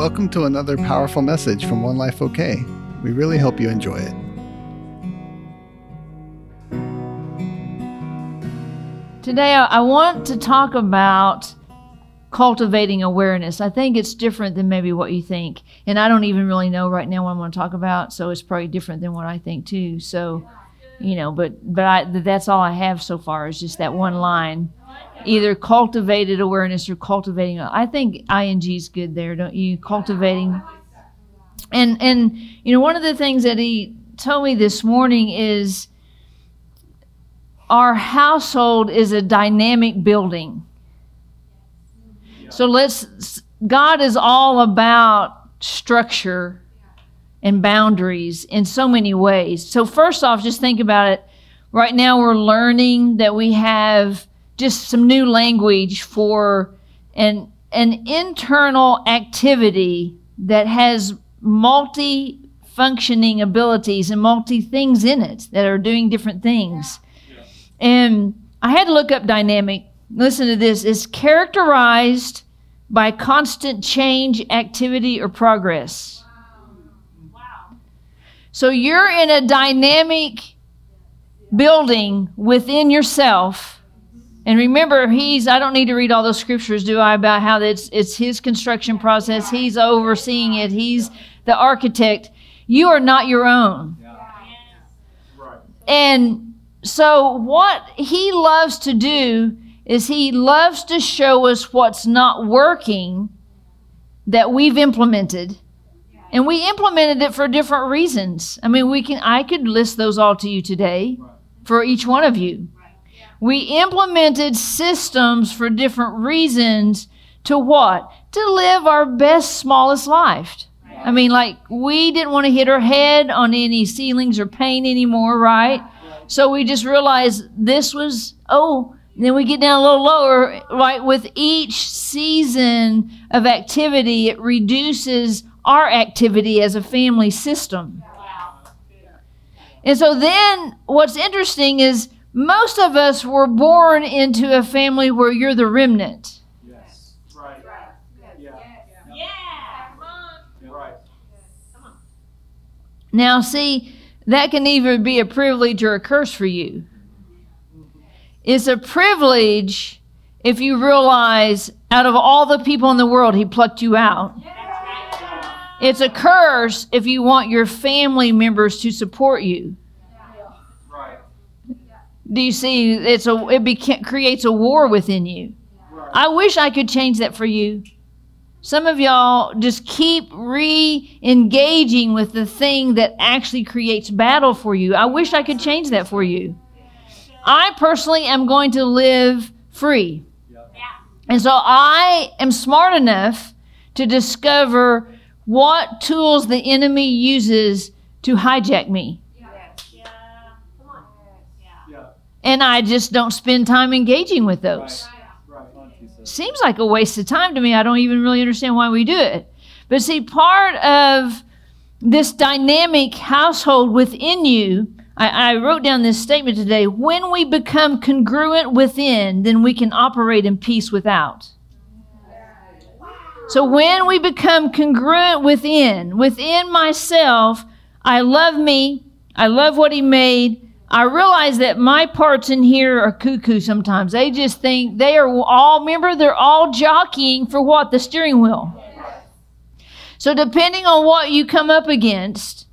Welcome to another powerful message from One Life OK. We really hope you enjoy it. Today, I want to talk about cultivating awareness. I think it's different than maybe what you think. And I don't even really know right now what I'm going to talk about, so it's probably different than what I think too. So, you know, but but I, that's all I have so far is just that one line. Either cultivated awareness or cultivating. I think ing is good there, don't you? Cultivating. And and you know, one of the things that he told me this morning is our household is a dynamic building. So let's, God is all about structure and boundaries in so many ways. So, first off, just think about it. Right now, we're learning that we have just some new language for an, an internal activity that has multi functioning abilities and multi things in it that are doing different things. And I had to look up dynamic. Listen to this. It's characterized by constant change, activity, or progress. Wow! So you're in a dynamic building within yourself. And remember, he's, I don't need to read all those scriptures, do I, about how it's, it's his construction process. He's overseeing it, he's the architect. You are not your own. And so, what he loves to do is he loves to show us what's not working that we've implemented. And we implemented it for different reasons. I mean, we can I could list those all to you today for each one of you. We implemented systems for different reasons to what? To live our best smallest life. I mean, like we didn't want to hit our head on any ceilings or pain anymore, right? So we just realized this was, oh, then we get down a little lower, right? With each season of activity, it reduces our activity as a family system. And so then what's interesting is most of us were born into a family where you're the remnant. Yes. Right. Yeah. Yeah. Right. Now, see, that can either be a privilege or a curse for you. It's a privilege if you realize out of all the people in the world, He plucked you out. It's a curse if you want your family members to support you. Do you see? It's a it beca- creates a war within you. I wish I could change that for you. Some of y'all just keep re engaging with the thing that actually creates battle for you. I wish I could change that for you. I personally am going to live free. And so I am smart enough to discover what tools the enemy uses to hijack me. And I just don't spend time engaging with those. Seems like a waste of time to me. I don't even really understand why we do it. But see, part of this dynamic household within you, I, I, wrote down this statement today when we become congruent within, then we can operate in peace without. So when we become congruent within, within myself, I love me, I love what He made, I realize that my parts in here are cuckoo sometimes. They just think they are all, remember, they're all jockeying for what? The steering wheel. So, depending on what you come up against,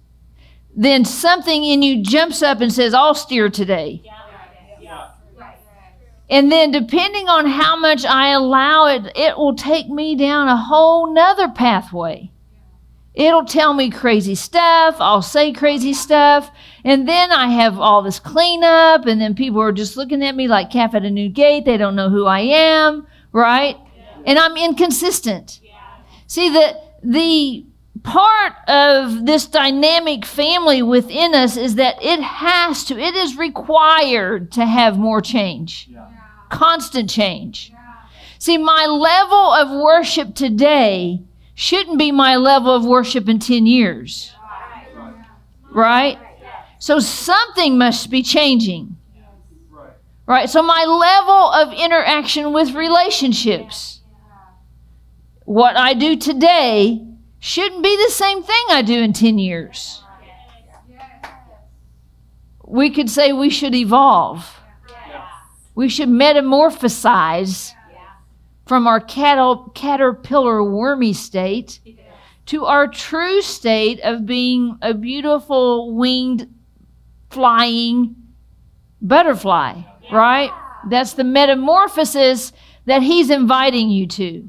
then something in you jumps up and says, I'll steer today. And then, depending on how much I allow it, it will take me down a whole nother pathway. It'll tell me crazy stuff. I'll say crazy stuff. And then I have all this cleanup. And then people are just looking at me like calf at a new gate. They don't know who I am, right? And I'm inconsistent. See, the, the part of this dynamic family within us is that it has to, it is required to have more change, constant change. See, my level of worship today shouldn't be my level of worship in 10 years. Right? So something must be changing. Right? So my level of interaction with relationships, what I do today shouldn't be the same thing I do in 10 years. We could say we should evolve. We should metamorphosize from our caterpillar wormy state to our true state of being a beautiful winged flying butterfly, right? That's the metamorphosis that he's inviting you to.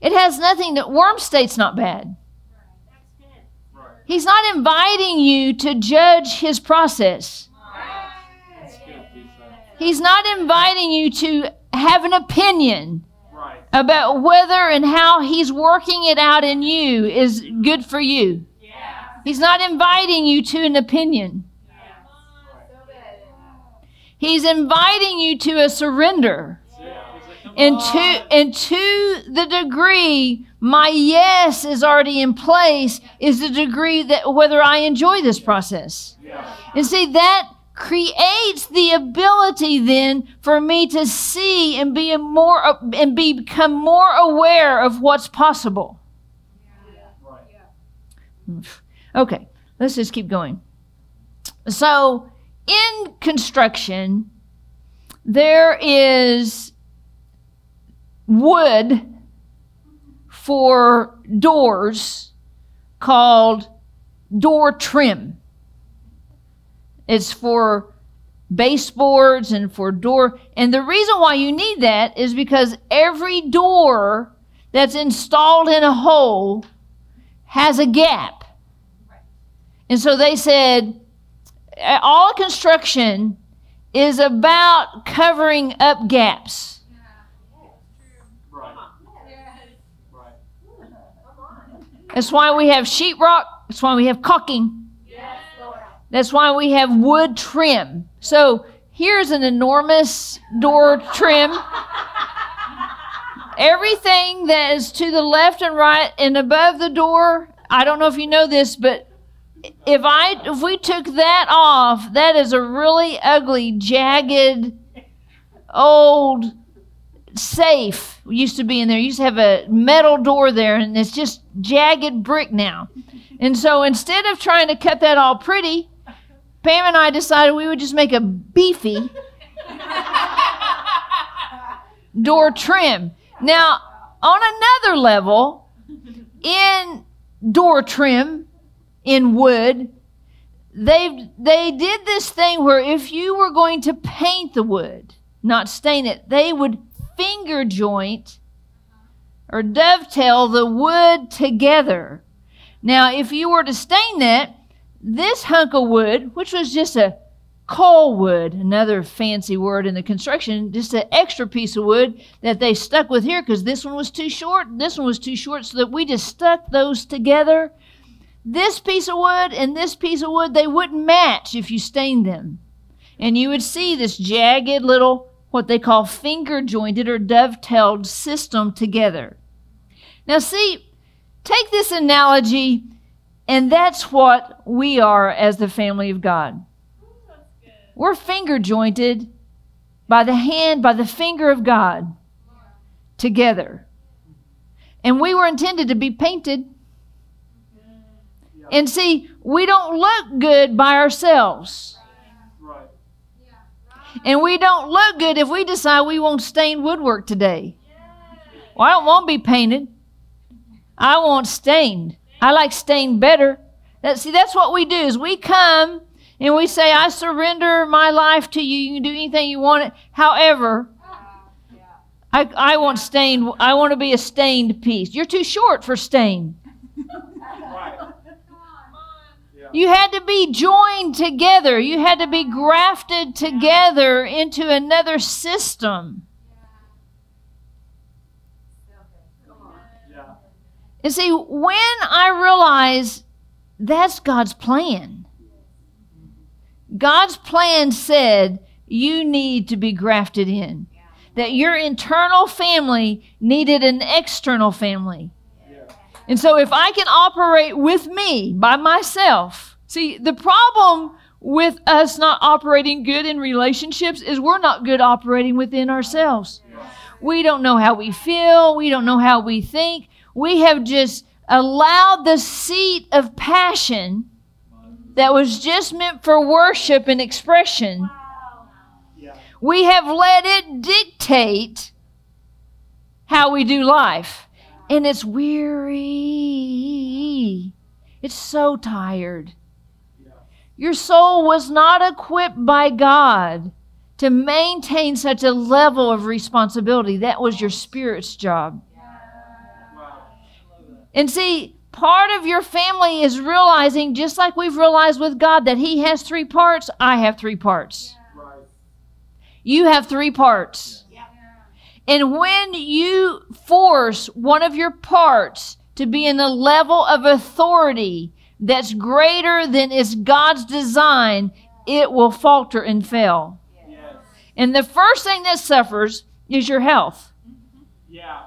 It has nothing that worm state's not bad. He's not inviting you to judge his process. He's not inviting you to have an opinion about whether and how he's working it out in you is good for you. He's not inviting you to an opinion. He's inviting you to a surrender. And to, and to the degree my yes is already in place is the degree that whether I enjoy this process. And see, that creates the ability then for me to see and be more and be, become more aware of what's possible. Okay, let's just keep going. So, in construction, there is wood for doors called door trim. It's for baseboards and for door. And the reason why you need that is because every door that's installed in a hole has a gap. And so they said all construction is about covering up gaps. That's why we have sheetrock. That's why we have caulking. That's why we have wood trim. So here's an enormous door trim. Everything that is to the left and right and above the door, I don't know if you know this, but if I if we took that off, that is a really ugly, jagged, old safe used to be in there. Used to have a metal door there, and it's just jagged brick now. And so instead of trying to cut that all pretty, Pam and I decided we would just make a beefy door trim. Now, on another level, in door trim in wood, they they did this thing where if you were going to paint the wood, not stain it, they would finger joint or dovetail the wood together. Now, if you were to stain that, this hunk of wood, which was just a coal wood, another fancy word in the construction, just an extra piece of wood that they stuck with here because this one was too short, this one was too short, so that we just stuck those together. This piece of wood and this piece of wood, they wouldn't match if you stained them. And you would see this jagged little, what they call finger jointed or dovetailed system together. Now, see, take this analogy and that's what we are as the family of God. We're finger jointed by the hand, by the finger of God together. And we were intended to be painted. And see, we don't look good by ourselves. And we don't look good if we decide we won't stain woodwork today. Well, I don't want to be painted. I want stained. I like staying better. That, see, that's what we do is we come and we say, I surrender my life to you. You can do anything you want. It. However, I, I want stained. I want to be a stained piece. You're too short for stained. You had to be joined together. You had to be grafted together into another system. And see, when I realize that's God's plan, God's plan said you need to be grafted in, that your internal family needed an external family. And so if I can operate with me by myself, see, the problem with us not operating good in relationships is we're not good operating within ourselves. We don't know how we feel, we don't know how we think we have just allowed the seat of passion that was just meant for worship and expression, we have let it dictate how we do life. And it's weary. It's so tired. Your soul was not equipped by God to maintain such a level of responsibility. That was your spirit's job. And see, part of your family is realizing, just like we've realized with God, that He has three parts, I have three parts. You have three parts. And when you force one of your parts to be in the level of authority that's greater than is God's design, it will falter and fail. Yes. And the first thing that suffers is your health. Mm-hmm. Yeah.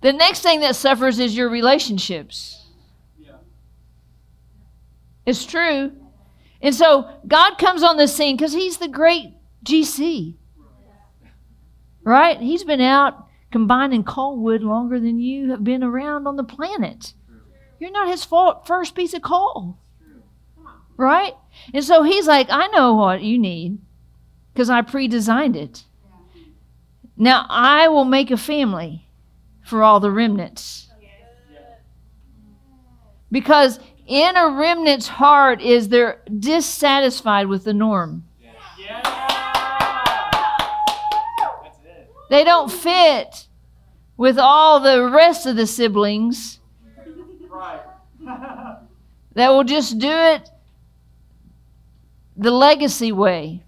The next thing that suffers is your relationships. Yeah. It's true. And so God comes on the scene because He's the great GC. Right? He's been out combining coal wood longer than you have been around on the planet. You're not his fault, first piece of coal. Right? And so he's like, I know what you need because I pre designed it. Now I will make a family for all the remnants. Because in a remnant's heart is they're dissatisfied with the norm. They don't fit with all the rest of the siblings that will just do it the legacy way.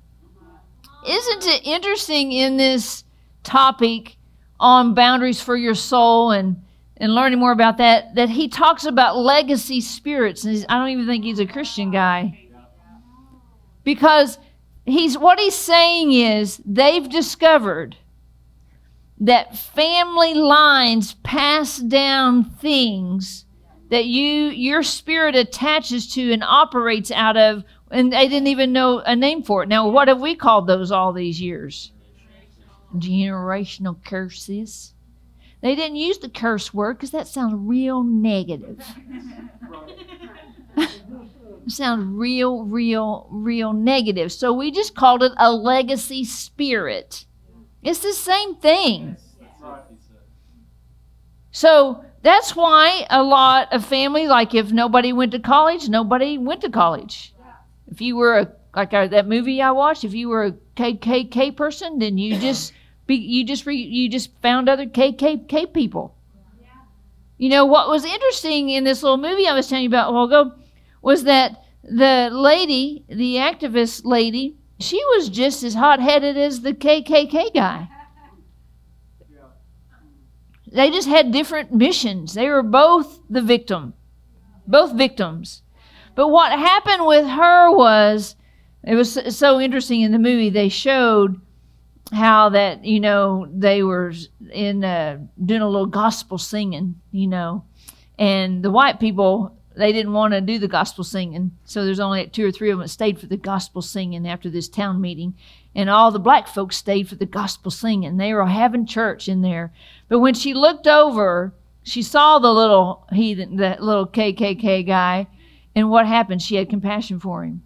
Isn't it interesting in this topic on boundaries for your soul and, and learning more about that, that he talks about legacy spirits? And I don't even think he's a Christian guy. Because he's what he's saying is they've discovered that family lines pass down things that you your spirit attaches to and operates out of and they didn't even know a name for it now what have we called those all these years generational curses. They didn't use the curse word because that sounds real negative. Sounds real real real negative. So we just called it a legacy spirit. It's the same thing. So that's why a lot of family, like if nobody went to college, nobody went to college. If you were a like uh, that movie I watched, if you were a KKK person, then you just you just re, you just found other KKK people. You know what was interesting in this little movie I was telling you about a while ago was that the lady, the activist lady, she was just as hot headed as the KKK guy. They just had different missions. They were both the victim, both victims. But what happened with her was, it was so interesting in the movie. They showed how that you know they were in uh, doing a little gospel singing, you know, and the white people they didn't want to do the gospel singing, so there's only two or three of them that stayed for the gospel singing after this town meeting, and all the black folks stayed for the gospel singing. They were having church in there. But when she looked over, she saw the little heathen, that little KKK guy, and what happened? She had compassion for him.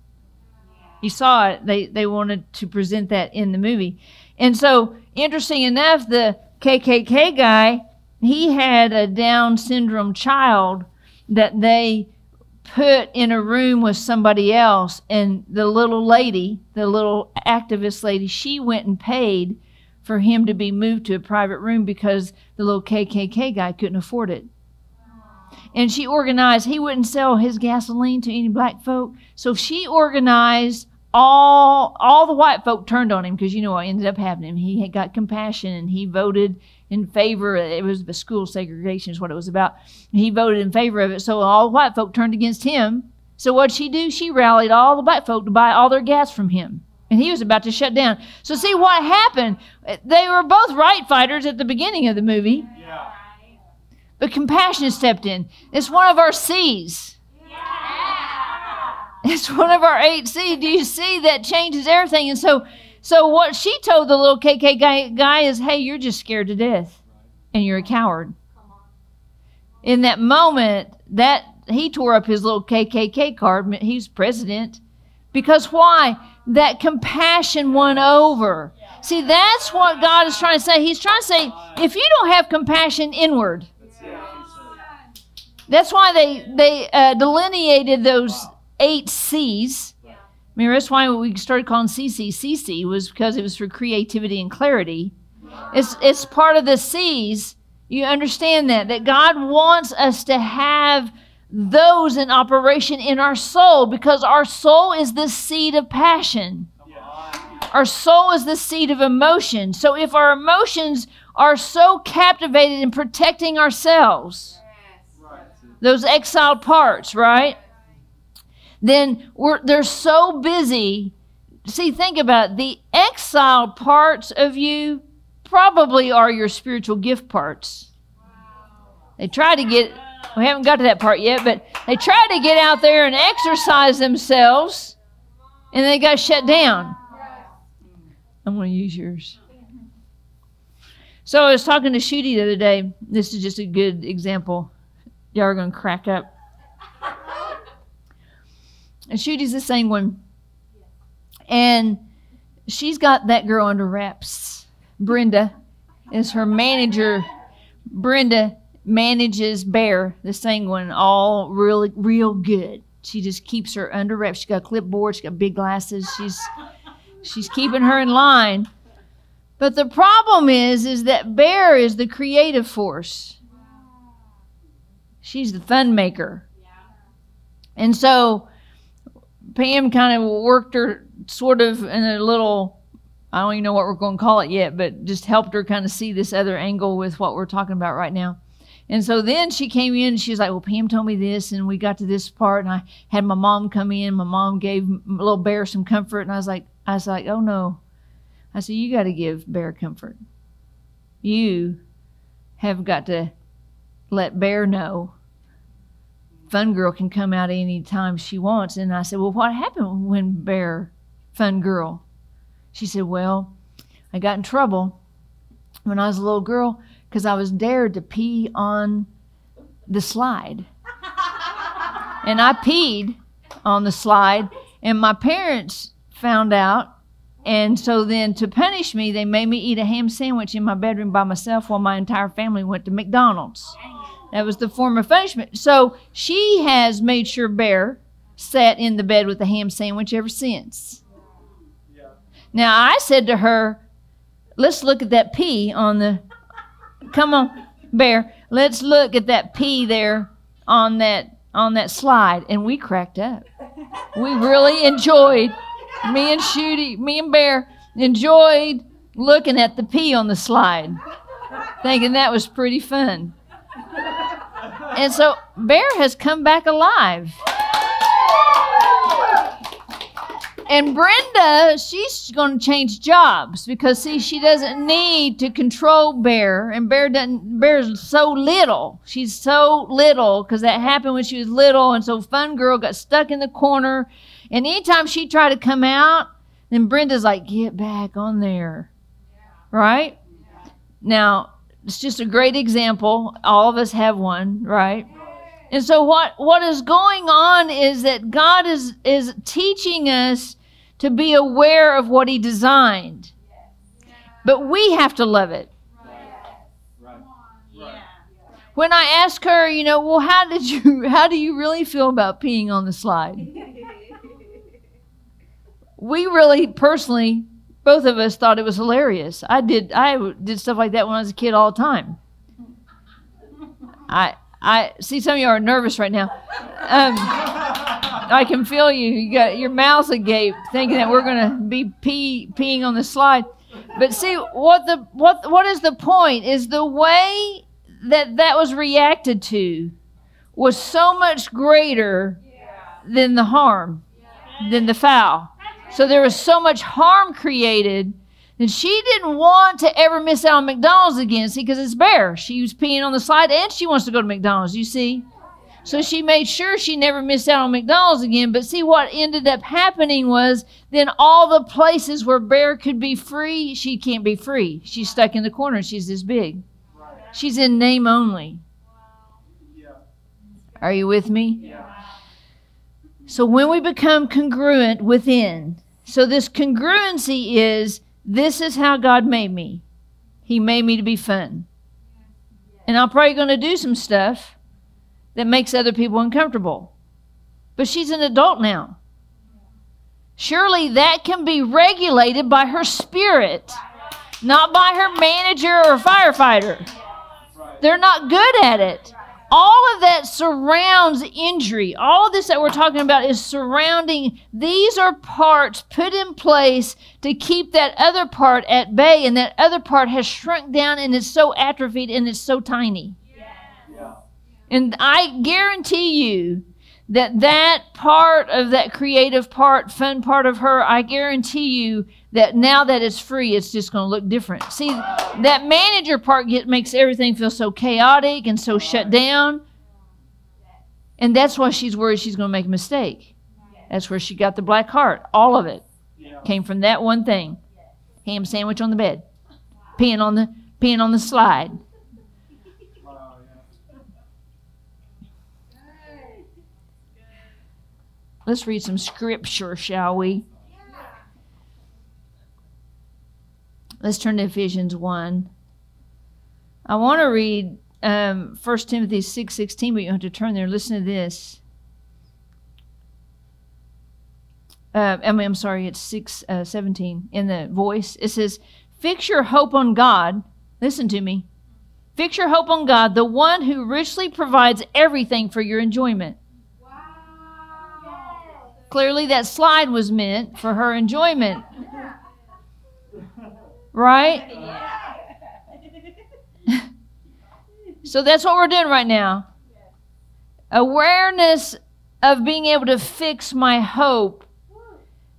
You saw it. They they wanted to present that in the movie, and so interesting enough, the KKK guy he had a Down syndrome child that they put in a room with somebody else and the little lady the little activist lady she went and paid for him to be moved to a private room because the little kkk guy couldn't afford it. And she organized he wouldn't sell his gasoline to any black folk. So she organized all all the white folk turned on him because you know what ended up happening he had got compassion and he voted in favor. It was the school segregation is what it was about. He voted in favor of it. So all the white folk turned against him. So what'd she do? She rallied all the black folk to buy all their gas from him. And he was about to shut down. So see what happened. They were both right fighters at the beginning of the movie. Yeah. But compassion stepped in. It's one of our C's. It's one of our eight C. Do you see that changes everything? And so so what she told the little KK guy, guy is, hey, you're just scared to death and you're a coward. in that moment, that he tore up his little KKK card. He's president. Because why? That compassion won over. See, that's what God is trying to say. He's trying to say, if you don't have compassion inward, that's why they they uh, delineated those eight C's. I mean, that's why we started calling CC CC was because it was for creativity and clarity. It's it's part of the C's. You understand that that God wants us to have those in operation in our soul because our soul is the seed of passion. Our soul is the seed of emotion. So if our emotions are so captivated in protecting ourselves, those exiled parts, right? Then they're so busy. See, think about it. the exile parts of you probably are your spiritual gift parts. They try to get we haven't got to that part yet, but they try to get out there and exercise themselves and they got shut down. I'm going to use yours. So I was talking to Shooty the other day. This is just a good example. Y'all are going to crack up. And Shooty's the same one. And she's got that girl under wraps. Brenda is her manager. Brenda manages Bear, the sanguine, all really real good. She just keeps her under wraps. She's got a clipboard, she's got big glasses. She's she's keeping her in line. But the problem is is that Bear is the creative force. She's the fun maker. And so Pam kind of worked her sort of in a little, I don't even know what we're going to call it yet, but just helped her kind of see this other angle with what we're talking about right now. And so then she came in and she was like, Well, Pam told me this, and we got to this part, and I had my mom come in. My mom gave little Bear some comfort, and I was like, I was like, Oh no. I said, You got to give Bear comfort. You have got to let Bear know Fun Girl can come out any time she wants. And I said, Well, what happened when Bear Fun Girl? She said, Well, I got in trouble when I was a little girl because I was dared to pee on the slide. and I peed on the slide, and my parents found out. And so then to punish me, they made me eat a ham sandwich in my bedroom by myself while my entire family went to McDonald's. That was the form of punishment. So she has made sure Bear sat in the bed with a ham sandwich ever since. Yeah. Now I said to her, let's look at that pee on the come on, Bear, let's look at that pee there on that on that slide. And we cracked up. We really enjoyed me and Shooty, me and Bear enjoyed looking at the pee on the slide. Thinking that was pretty fun. And so Bear has come back alive. And Brenda, she's going to change jobs because see, she doesn't need to control Bear, and Bear doesn't. Bear's so little. She's so little because that happened when she was little, and so Fun Girl got stuck in the corner. And anytime she tried to come out, then Brenda's like, "Get back on there," right? Now it's just a great example. All of us have one, right? And so what what is going on is that God is is teaching us to be aware of what he designed. But we have to love it. When I ask her, you know, well how did you how do you really feel about peeing on the slide? we really personally both of us thought it was hilarious. I did I did stuff like that when I was a kid all the time. I I see some of you are nervous right now. Um, I can feel you. You got your mouths agape, thinking that we're going to be pee, peeing on the slide. But see what the what what is the point? Is the way that that was reacted to was so much greater than the harm, than the foul. So there was so much harm created that she didn't want to ever miss out on McDonald's again. See, because it's Bear. She was peeing on the slide and she wants to go to McDonald's, you see. So she made sure she never missed out on McDonald's again. But see, what ended up happening was then all the places where Bear could be free, she can't be free. She's stuck in the corner. She's this big. She's in name only. Are you with me? So when we become congruent within, so this congruency is this is how God made me. He made me to be fun. And I'm probably going to do some stuff that makes other people uncomfortable. But she's an adult now. Surely that can be regulated by her spirit, not by her manager or firefighter. They're not good at it all of that surrounds injury. All of this that we're talking about is surrounding. These are parts put in place to keep that other part at bay, and that other part has shrunk down and is so atrophied and it's so tiny. Yeah. And I guarantee you that that part of that creative part, fun part of her, I guarantee you that now that it's free, it's just going to look different. See, that manager part get, makes everything feel so chaotic and so shut down. And that's why she's worried she's going to make a mistake. That's where she got the black heart. All of it came from that one thing. Ham sandwich on the bed, peeing on the peeing on the slide. Let's read some scripture, shall we? Let's turn to Ephesians 1. I want to read um, 1 Timothy 6 16, but you have to turn there. Listen to this. Uh, I mean, I'm sorry, it's 6 uh, 17 in the voice. It says, Fix your hope on God. Listen to me. Fix your hope on God, the one who richly provides everything for your enjoyment. Wow. Clearly, that slide was meant for her enjoyment. Right? so that's what we're doing right now. Awareness of being able to fix my hope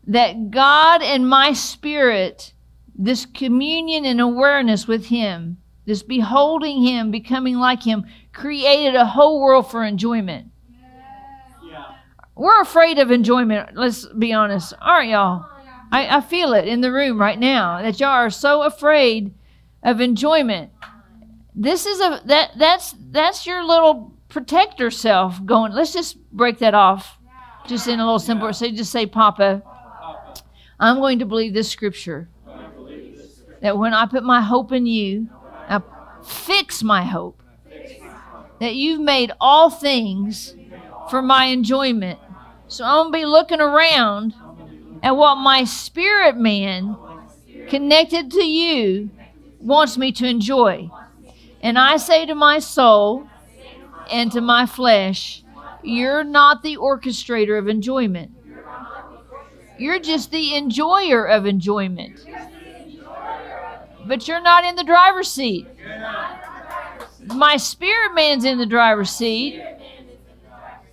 that God and my spirit, this communion and awareness with Him, this beholding Him, becoming like Him, created a whole world for enjoyment. Yeah. We're afraid of enjoyment, let's be honest, aren't y'all? I, I feel it in the room right now that y'all are so afraid of enjoyment. This is a that that's that's your little protector self going. Let's just break that off, just in a little simpler. So just say, Papa, I'm going to believe this scripture that when I put my hope in you, I fix my hope that you've made all things for my enjoyment so I'm going to be looking around at what my spirit man connected to you wants me to enjoy. And I say to my soul and to my flesh, You're not the orchestrator of enjoyment. You're just the enjoyer of enjoyment. But you're not in the driver's seat. My spirit man's in the driver's seat.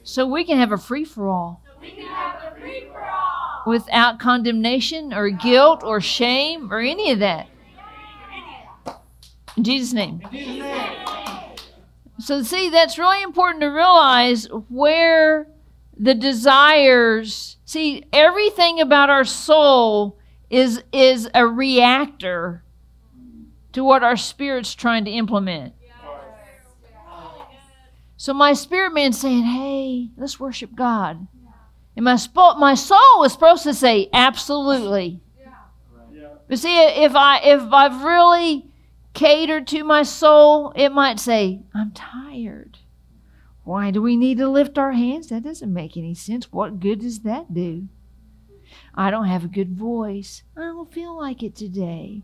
So we can have a free for all without condemnation or guilt or shame or any of that. In Jesus' name. So, see, that's really important to realize where the desires. See, everything about our soul is is a reactor to what our spirit's trying to implement. So my spirit man's saying, "Hey, let's worship God." And my, sp- my soul was supposed to say, absolutely. Yeah. But see, if, I, if I've really catered to my soul, it might say, I'm tired. Why do we need to lift our hands? That doesn't make any sense. What good does that do? I don't have a good voice. I don't feel like it today.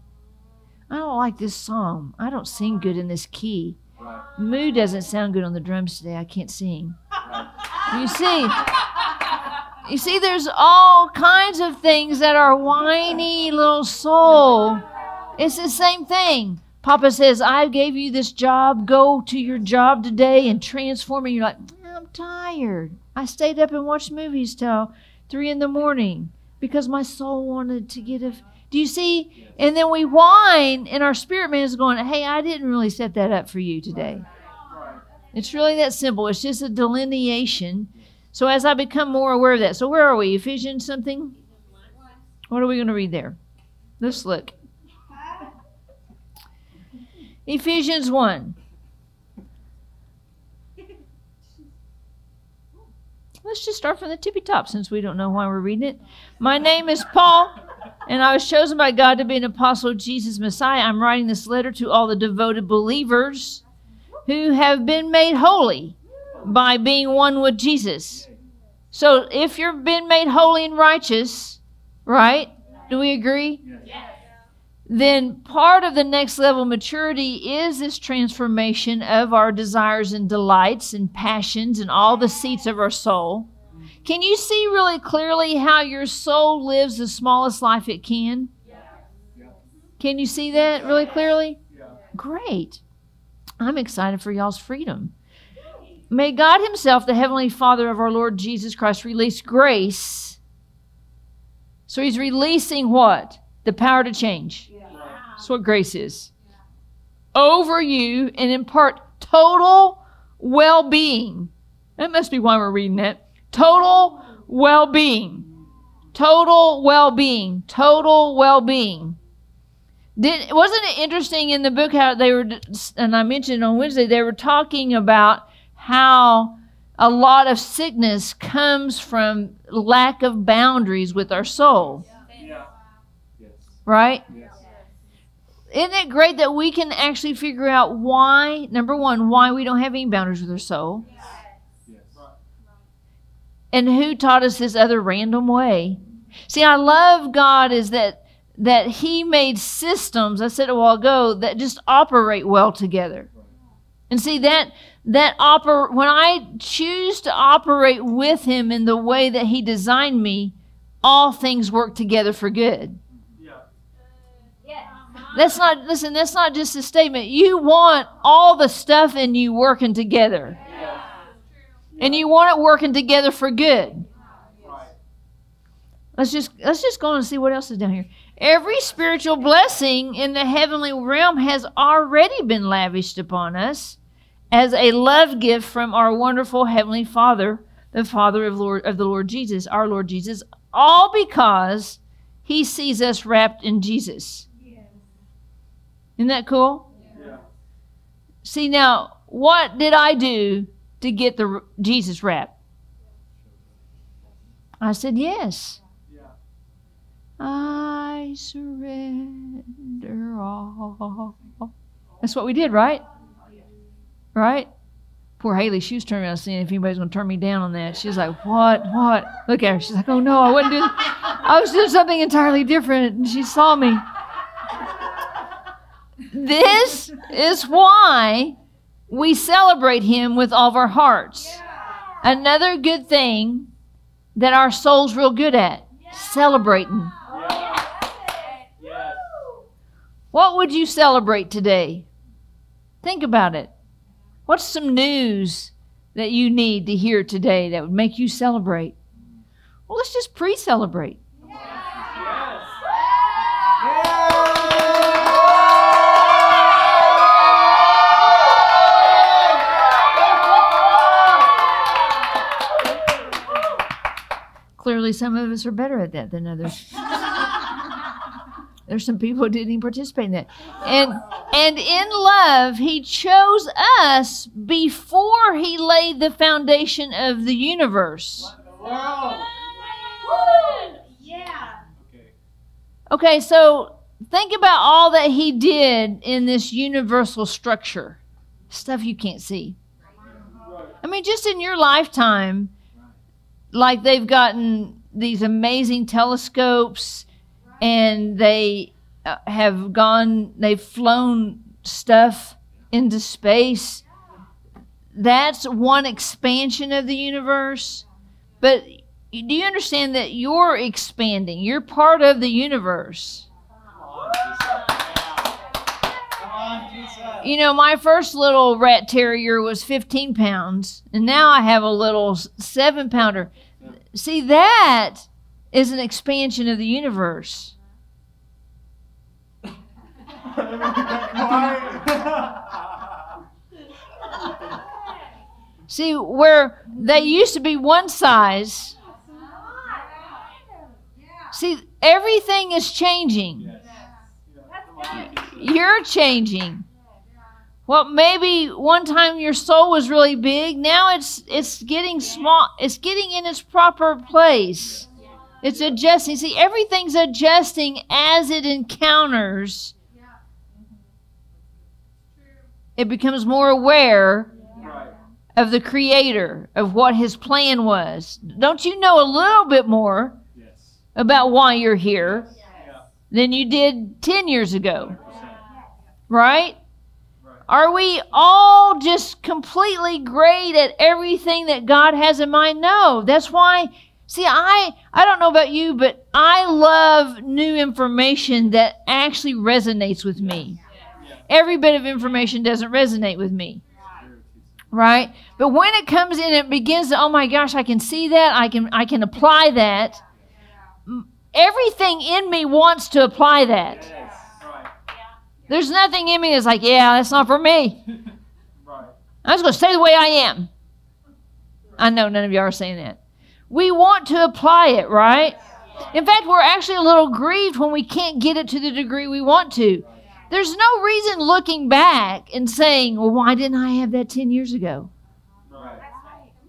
I don't like this song. I don't sing good in this key. Right. Mood doesn't sound good on the drums today. I can't sing. Right. You see, you see, there's all kinds of things that are whiny little soul. It's the same thing. Papa says, I gave you this job. Go to your job today and transform it. You're like, I'm tired. I stayed up and watched movies till three in the morning because my soul wanted to get a. Do you see? And then we whine, and our spirit man is going, Hey, I didn't really set that up for you today. It's really that simple. It's just a delineation so as I become more aware of that, so where are we? Ephesians something? What are we going to read there? Let's look. Ephesians 1. Let's just start from the tippy top since we don't know why we're reading it. My name is Paul, and I was chosen by God to be an apostle of Jesus Messiah. I'm writing this letter to all the devoted believers who have been made holy by being one with Jesus. So if you've been made holy and righteous, right? Do we agree? Then part of the next level maturity is this transformation of our desires and delights and passions and all the seats of our soul. Can you see really clearly how your soul lives the smallest life it can? Can you see that really clearly? Great. I'm excited for y'all's freedom. May God Himself, the Heavenly Father of our Lord Jesus Christ, release grace. So He's releasing what? The power to change. That's what grace is. Over you and impart total well being. That must be why we're reading it. Total well being. Total well being. Total well being. Did, wasn't it interesting in the book how they were, and I mentioned on Wednesday, they were talking about how a lot of sickness comes from lack of boundaries with our soul. Yeah. Right? Yes. Isn't it great that we can actually figure out why, number one, why we don't have any boundaries with our soul? Yes. And who taught us this other random way? See, I love God is that that He made systems, I said a while ago, that just operate well together. And see that that oper- when I choose to operate with him in the way that he designed me, all things work together for good. Yeah. That's not listen, that's not just a statement. You want all the stuff in you working together. And you want it working together for good. Let's just let's just go and see what else is down here. Every spiritual blessing in the heavenly realm has already been lavished upon us as a love gift from our wonderful Heavenly Father, the Father of, Lord, of the Lord Jesus, our Lord Jesus, all because He sees us wrapped in Jesus. Isn't that cool? Yeah. See, now, what did I do to get the Jesus wrap? I said, Yes. Yeah. I surrender all. That's what we did, right? Right? Poor Haley, she was turning around seeing if anybody's going to turn me down on that. She was like, What? What? Look at her. She's like, Oh no, I wasn't doing I was doing something entirely different. And she saw me. This is why we celebrate him with all of our hearts. Another good thing that our soul's real good at celebrating. What would you celebrate today? Think about it. What's some news that you need to hear today that would make you celebrate? Well, let's just pre celebrate. Clearly, some of us are better at that than others. There's some people who didn't even participate in that. And and in love, he chose us before he laid the foundation of the universe. Yeah. Okay, so think about all that he did in this universal structure. Stuff you can't see. I mean, just in your lifetime, like they've gotten these amazing telescopes and they uh, have gone, they've flown stuff into space. That's one expansion of the universe. But do you understand that you're expanding? You're part of the universe. You know, my first little rat terrier was 15 pounds, and now I have a little seven pounder. See, that is an expansion of the universe. See, where they used to be one size. See, everything is changing. You're changing. Well, maybe one time your soul was really big, now it's it's getting small. It's getting in its proper place. It's adjusting. See, everything's adjusting as it encounters. It becomes more aware of the creator, of what his plan was. Don't you know a little bit more Yes. about why you're here Yeah. than you did 10 years ago? Right? Right. Are we all just completely great at everything that God has in mind? No. That's why see I I don't know about you, but I love new information that actually resonates with me. Every bit of information doesn't resonate with me. Right? But when it comes in it begins to oh my gosh, I can see that. I can I can apply that. Everything in me wants to apply that. There's nothing in me that's like, yeah, that's not for me. I'm just going to stay the way I am. I know none of you are saying that. We want to apply it, right? In fact, we're actually a little grieved when we can't get it to the degree we want to. There's no reason looking back and saying, well, why didn't I have that 10 years ago?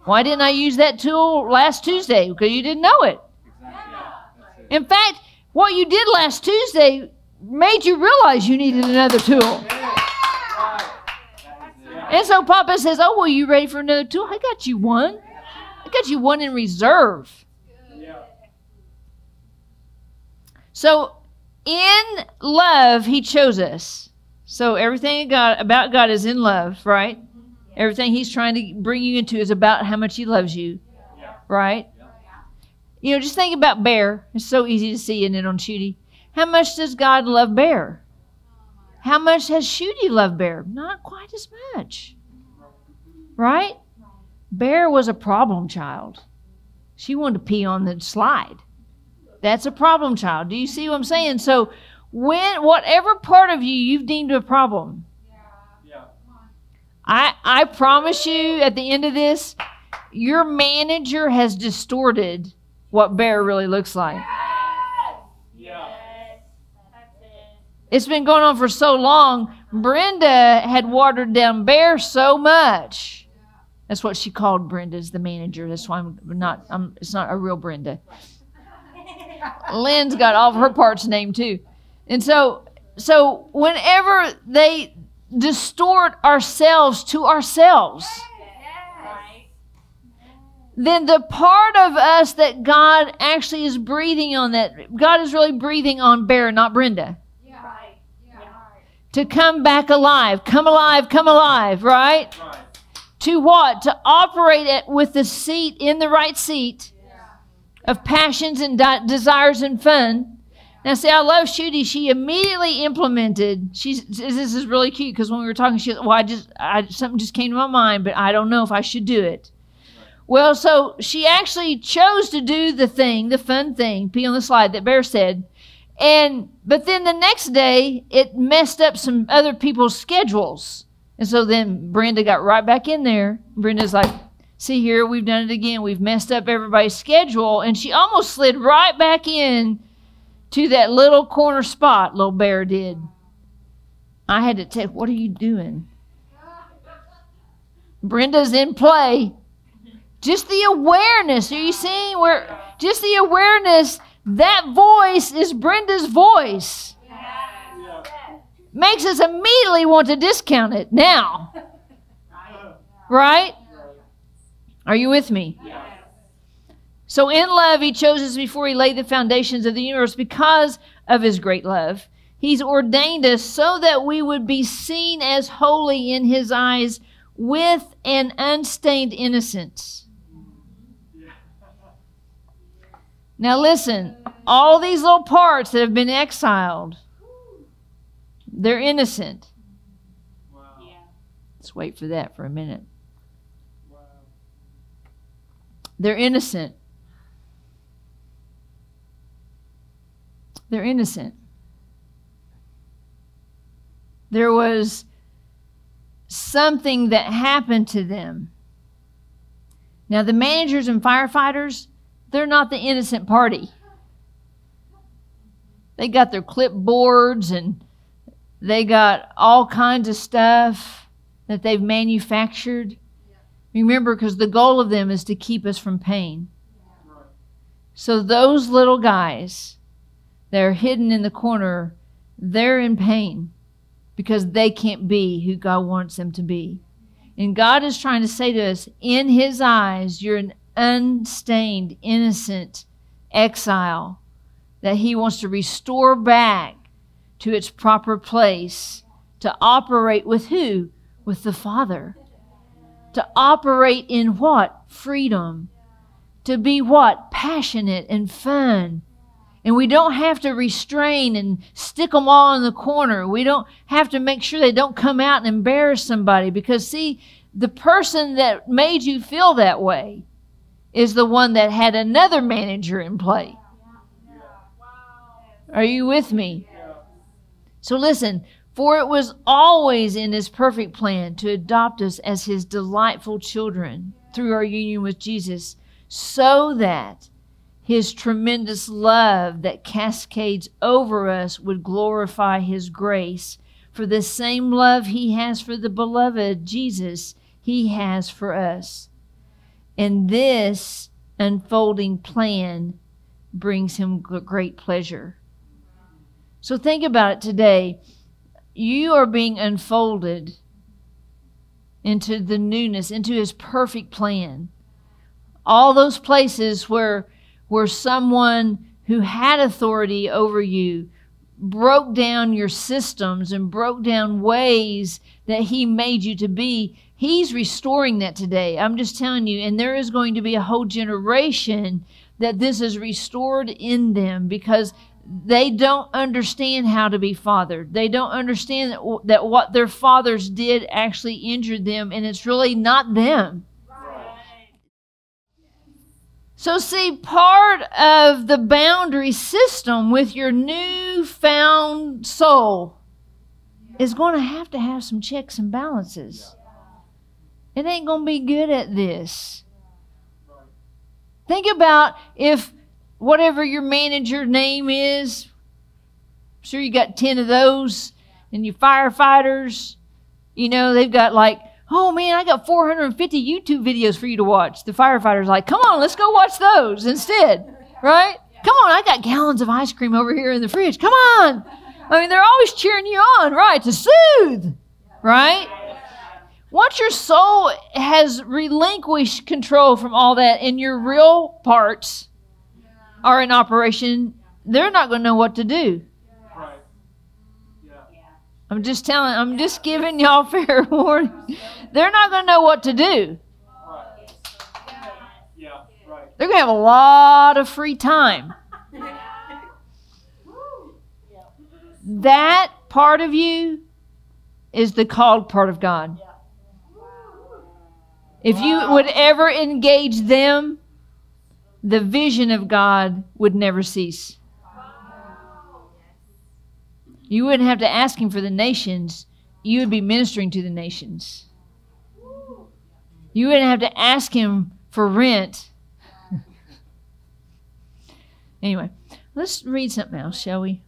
Why didn't I use that tool last Tuesday? Because you didn't know it. In fact, what you did last Tuesday made you realize you needed another tool. And so Papa says, Oh, well, you ready for another tool? I got you one. Got you one in reserve. Yeah. So in love, he chose us. So everything God, about God is in love, right? Mm-hmm. Everything he's trying to bring you into is about how much he loves you, Yeah. right? You know, just think about Bear. It's so easy to see, isn't it, on Shooty? How much does God love Bear? How much has Shooty loved Bear? Not quite as much. Right? Bear was a problem child. She wanted to pee on the slide. That's a problem child. Do you see what I'm saying? So, when whatever part of you you've deemed a problem, Yeah. I I promise you at the end of this, your manager has distorted what Bear really looks like. Yeah. It's been going on for so long. Brenda had watered down Bear so much. That's what she called Brenda's the manager. That's why I'm not. I'm. It's not a real Brenda. Lynn's got all of her parts named too, and so so whenever they distort ourselves to ourselves, then the part of us that God actually is breathing on, that God is really breathing on Bear, not Brenda to come back alive. Come alive, come alive, right? Right. To what? To operate it with the seat in the right seat of passions and de- desires and fun. Now, see, I love Shooty. She immediately implemented. She's this is really cute because when we were talking, she well, I just I, something just came to my mind, but I don't know if I should do it. Well, so she actually chose to do the thing, the fun thing, pee on the slide that Bear said, and but then the next day it messed up some other people's schedules. And so then Brenda got right back in there. Brenda's like, see here, we've done it again. We've messed up everybody's schedule. And she almost slid right back in to that little corner spot, little bear did. I had to tell, what are you doing? Brenda's in play. Just the awareness. Are you seeing where just the awareness that voice is Brenda's voice. Makes us immediately want to discount it now. Right? Are you with me? Yeah. So, in love, he chose us before he laid the foundations of the universe because of his great love. He's ordained us so that we would be seen as holy in his eyes with an unstained innocence. Now, listen, all these little parts that have been exiled, they're innocent. Wow. Let's wait for that for a minute. Wow. They're innocent. They're innocent. There was something that happened to them. Now, the managers and firefighters, they're not the innocent party. They got their clipboards and they got all kinds of stuff. that they've manufactured. Remember, because the goal of them is to keep us from pain. So those little guys that are hidden in the corner, they're in pain because they can't be who God wants them to be. And God is trying to say to us, in His eyes, you're an unstained, innocent exile that He wants to restore back to its proper place to operate with who? With the Father. To operate in what? Freedom. To be what? Passionate and fun. And we don't have to restrain and stick them all in the corner. We don't have to make sure they don't come out and embarrass somebody because, see, the person that made you feel that way is the one that had another manager in play. Are you with me? So listen, for it was always in his perfect plan to adopt us as his delightful children through our union with Jesus, so that his tremendous love that cascades over us would glorify his grace. For the same love he has for the beloved Jesus, he has for us. And this unfolding plan brings him great pleasure. So think about it today. You are being unfolded into the newness, into his perfect plan. All those places where where someone who had authority over you broke down your systems and broke down ways that he made you to be he's restoring that today i'm just telling you and there is going to be a whole generation that this is restored in them because they don't understand how to be fathered they don't understand that, that what their fathers did actually injured them and it's really not them so, see, part of the boundary system with your newfound soul is going to have to have some checks and balances. It ain't going to be good at this. Think about if whatever your manager name is, I'm sure you got 10 of those, and your firefighters, you know, they've got like oh man, I got 450 YouTube videos for you to watch. The firefighter's like, come on, let's go watch those instead, right? Come on, I got gallons of ice cream over here in the fridge. Come on. I mean, they're always cheering you on, right? To soothe, right? Once your soul has relinquished control from all that and your real parts are in operation, they're not going to know what to do. Right. Yeah. I'm just telling, I'm just giving y'all fair warning. They're not going to know what to do. Right. Yeah. Right. They're going to have a lot of free time. That part of you is the called part of God. If you would ever engage them, the vision of God would never cease. You wouldn't have to ask Him for the nations, you would be ministering to the nations. You wouldn't have to ask Him for rent. anyway, let's read something else, shall we?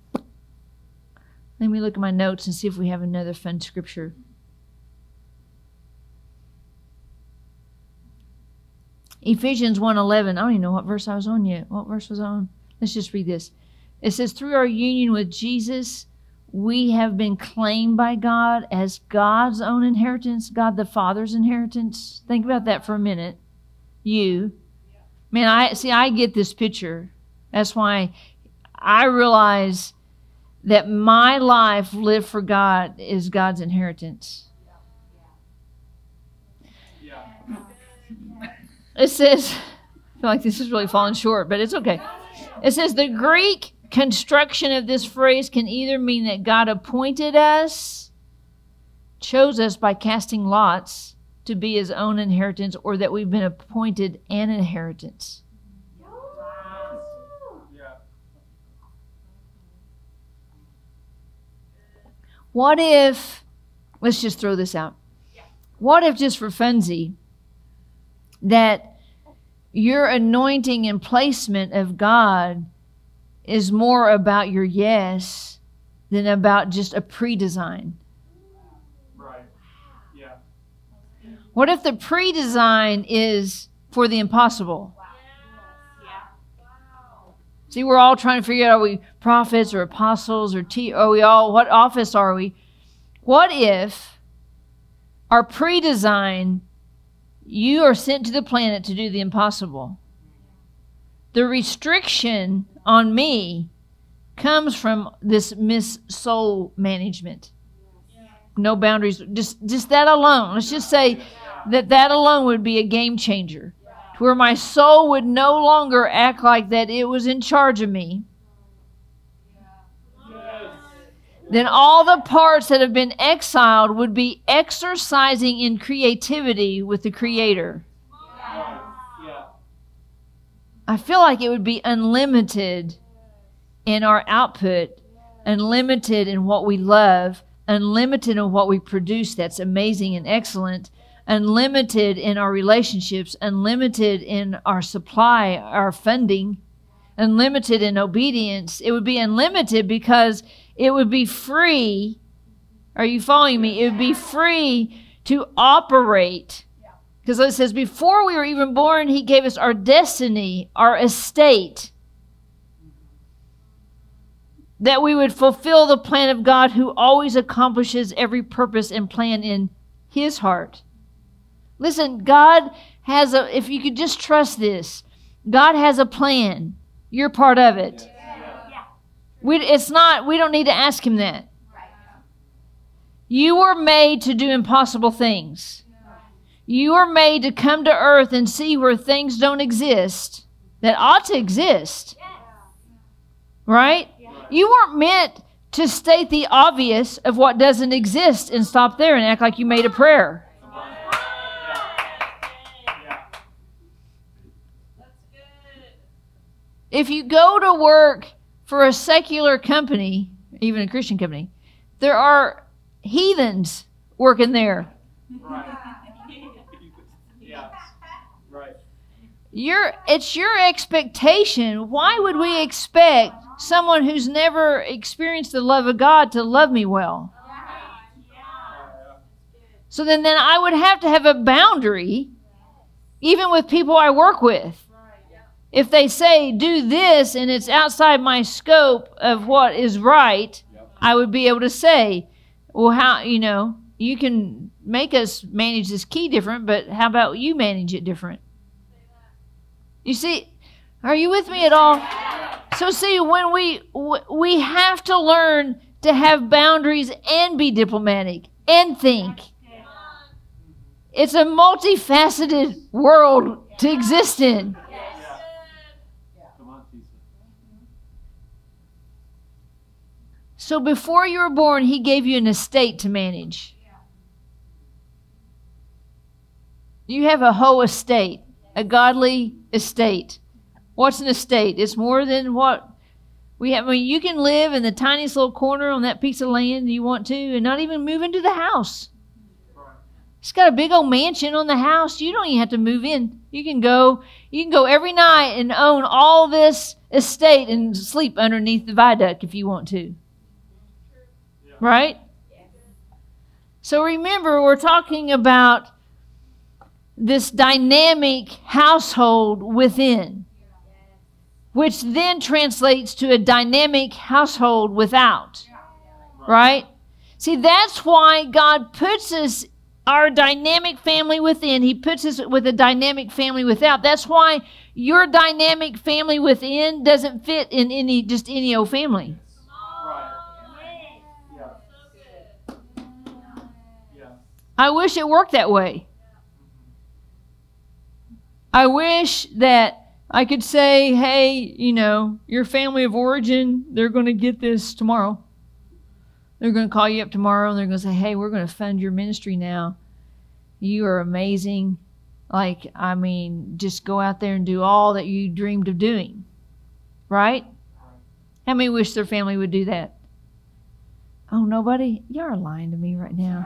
Let me look at my notes and see if we have another fun scripture. Ephesians 1:11. I don't even know what verse I was on yet. What verse was I on? Let's just read this. It says through our union with Jesus, we have been claimed by God as God's own inheritance, God the Father's inheritance. Think about that for a minute. You. Man, I see I get this picture. That's why I realize that my life lived for God is God's inheritance. Yeah. It says, I feel like this is really falling short, but it's okay. It says the Greek construction of this phrase can either mean that God appointed us, chose us by casting lots to be his own inheritance, or that we've been appointed an inheritance. What if, let's just throw this out. What if, just for funsy, that your anointing and placement of God is more about your yes than about just a pre design? Right. Yeah. What if the pre design is for the impossible? See, we're all trying to figure out are we prophets or apostles or T are we all what office are we? What if our pre design you are sent to the planet to do the impossible? The restriction on me comes from this miss soul management. No boundaries. Just just that alone. Let's just say that that alone would be a game changer to where my soul would no longer act like that it was in charge of me. Then all the parts that have been exiled would be exercising in creativity with the Creator. I feel like it would be unlimited in our output, unlimited in what we love, unlimited in what we produce that's amazing and excellent, unlimited in our relationships, unlimited in our supply, our funding, unlimited in obedience. It would be unlimited because it would be free. Are you following me? It would be free to operate. Because it says, before we were even born, He gave us our destiny, our estate, that we would fulfill the plan of God who always accomplishes every purpose and plan in His heart. Listen, God has a, if you could just trust this, God has a plan. You're part of it. We, it's not, we don't need to ask Him that. You were made to do impossible things. You are made to come to earth and see where things don't exist that ought to exist. Right? You weren't meant to state the obvious of what doesn't exist and stop there and act like you made a prayer. If you go to work for a secular company, even a Christian company, there are heathens working there. Right. Yeah. Right. Your it's your expectation. Why would we expect someone who's never experienced the love of God to love me well? So then then I would have to have a boundary even with people I work with. If they say do this and it's outside my scope of what is right, I would be able to say, well how, you know, you can make us manage this key different, but how about you manage it different? You see, are you with me at all? So see, when we we have to learn to have boundaries and be diplomatic and think. It's a multifaceted world to exist in. Come on, Jesus. So before you were born, he gave you an estate to manage. You have a whole estate, a godly estate. What's an estate? It's more than what we have. I mean, you can live in the tiniest little corner on that piece of land you want to and not even move into the house. It's got a big old mansion on the house. You don't even have to move in. You can go you can go every night and own all this estate and sleep underneath the viaduct if you want to. Right? So remember we're talking about this dynamic household within which then translates to a dynamic household without. Right? See, that's why God puts us our dynamic family within. He puts us with a dynamic family without. That's why your dynamic family within doesn't fit in any just any old family. I wish it worked that way. I wish that I could say, hey, you know, your family of origin, they're going to get this tomorrow. They're going to call you up tomorrow and they're going to say, hey, we're going to fund your ministry now. You are amazing. Like, I mean, just go out there and do all that you dreamed of doing. Right? How many wish their family would do that? Oh, nobody? Y'all are lying to me right now.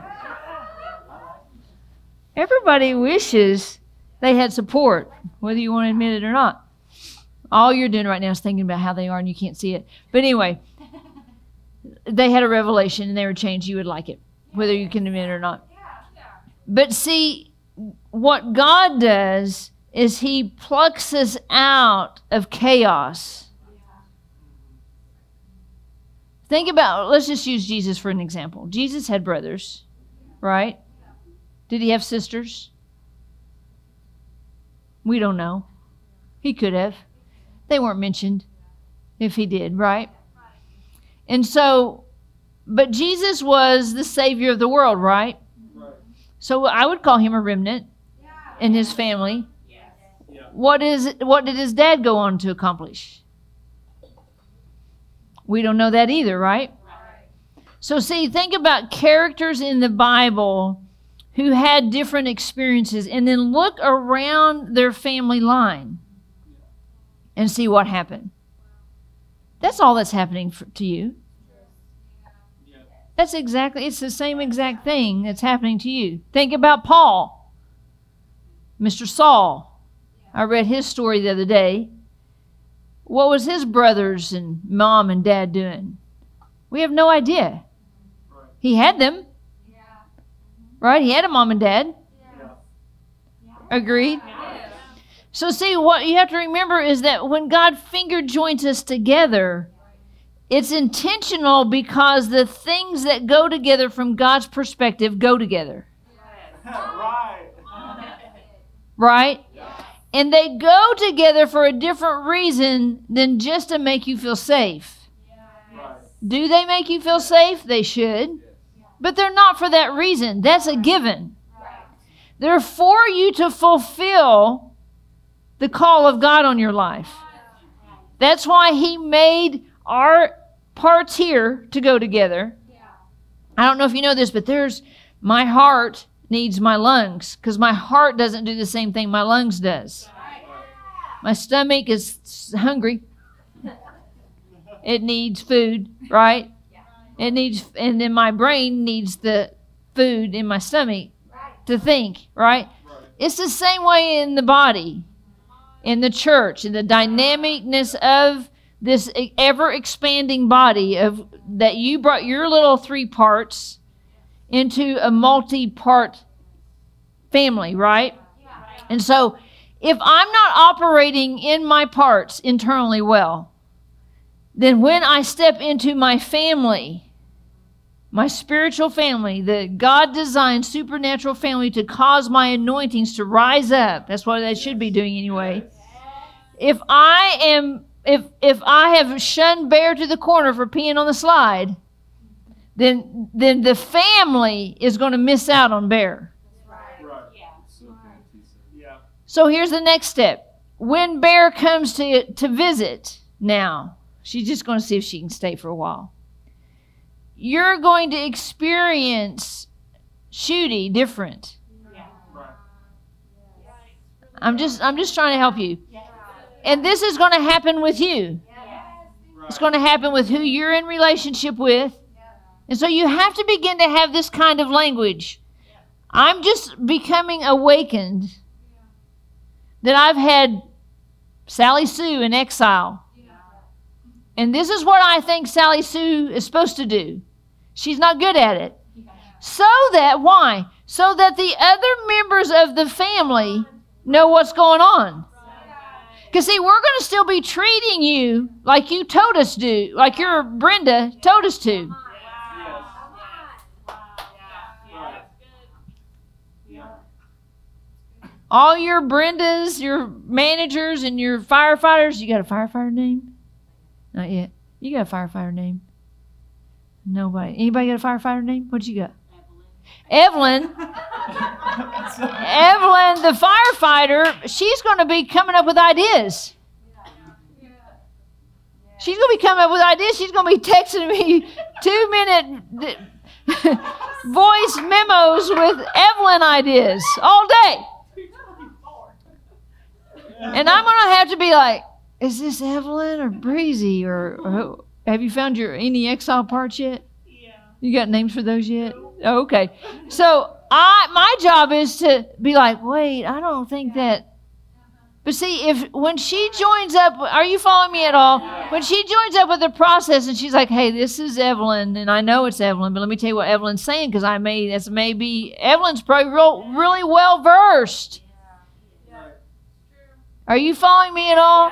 Everybody wishes they had support, whether you want to admit it or not. All you're doing right now is thinking about how they are and you can't see it. But anyway, they had a revelation and they were changed. You would like it, whether you can admit it or not. But see, what God does is He plucks us out of chaos. Think about, let's just use Jesus for an example. Jesus had brothers, right? Did he have sisters? We don't know. He could have. They weren't mentioned if he did, right? And so, but Jesus was the Savior of the world, right? Right. So I would call him a remnant in his family. Yeah. What is what did his dad go on to accomplish? We don't know that either, right? So see, think about characters in the Bible who had different experiences and then look around their family line and see what happened. That's all that's happening for, to you. That's exactly, it's the same exact thing that's happening to you. Think about Paul, Mr. Saul. I read his story the other day. What was his brothers and mom and dad doing? We have no idea. He had them, right? He had a mom and dad. Yeah. Agreed? So, see, what you have to remember is that when God finger joins us together, it's intentional because the things that go together from God's perspective go together, right. right? And they go together for a different reason than just to make you feel safe. Do they make you feel safe? They should. But they're not for that reason. That's a given. They're for you to fulfill the call of God on your life. That's why He made our parts here to go together. I don't know if you know this, but there's my heart needs my lungs because my heart doesn't do the same thing my lungs does. My stomach is hungry. It needs food, right? It needs, and then my brain needs the food in my stomach to think, right? Right. It's the same way in the body, in the church, in the dynamicness of this ever expanding body of that you brought your little three parts into a multi-part family, right? And so if I'm not operating in my parts internally well, then when I step into my family, my spiritual family, the God designed supernatural family to cause my anointings to rise up. That's what they should be doing anyway. If I am if if I have shunned Bear to the corner for peeing on the slide, then then the family is going to miss out on Bear. Right. Yeah. So here's the next step. When Bear comes to to visit now, she's just going to see if she can stay for a while. You're going to experience Shooty different. I'm just I'm just trying to help you. And this is going to happen with you. It's going to happen with who you're in relationship with. And so you have to begin to have this kind of language. I'm just becoming awakened that I've had Sally Sue in exile. And this is what I think Sally Sue is supposed to do. She's not good at it. So that, why? So that the other members of the family know what's going on. Because, see, we're going to still be treating you like you told us to, like your Brenda told us to. All your Brendas, your managers, and your firefighters. You got a firefighter name? Not yet. You got a firefighter name? Nobody. Anybody got a firefighter name? What you got? Evelyn. Evelyn, the firefighter, she's going to be coming up with ideas. She's going to be coming up with ideas. She's going to be texting me two minute voice memos with Evelyn ideas all day. And I'm going to have to be like, is this Evelyn or Breezy or, or who- have you found your any exile parts yet? Yeah. You got names for those yet? Oh, okay. So I my job is to be like, wait, I don't think that But see, if when she joins up, are you following me at all? When she joins up with the process and she's like, "Hey, this is Evelyn, and I know it's Evelyn, but let me tell you what Evelyn's saying because I may that's maybe Evelyn's probably real, really well versed. Are you following me at all?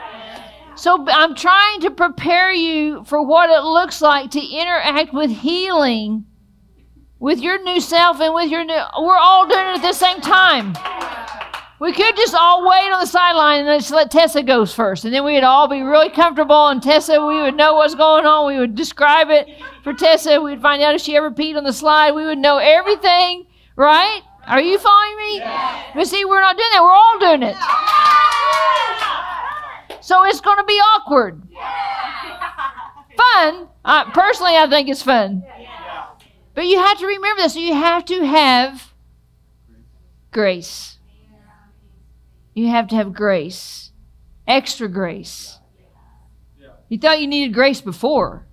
So I'm trying to prepare you for what it looks like to interact with healing with your new self and with your new. We're all doing it at the same time. We could just all wait on the sideline and just let Tessa go first. And then we'd all be really comfortable. And Tessa, we would know what's going on. We would describe it for Tessa. We'd find out if she ever peed on the slide. We would know everything, right? Are you following me? Yeah. But see, we're not doing that. We're all doing it. So it's going to be awkward. Fun. Uh, personally, I think it's fun. But you have to remember this. You have to have grace. You have to have grace, extra grace. You thought you needed grace before.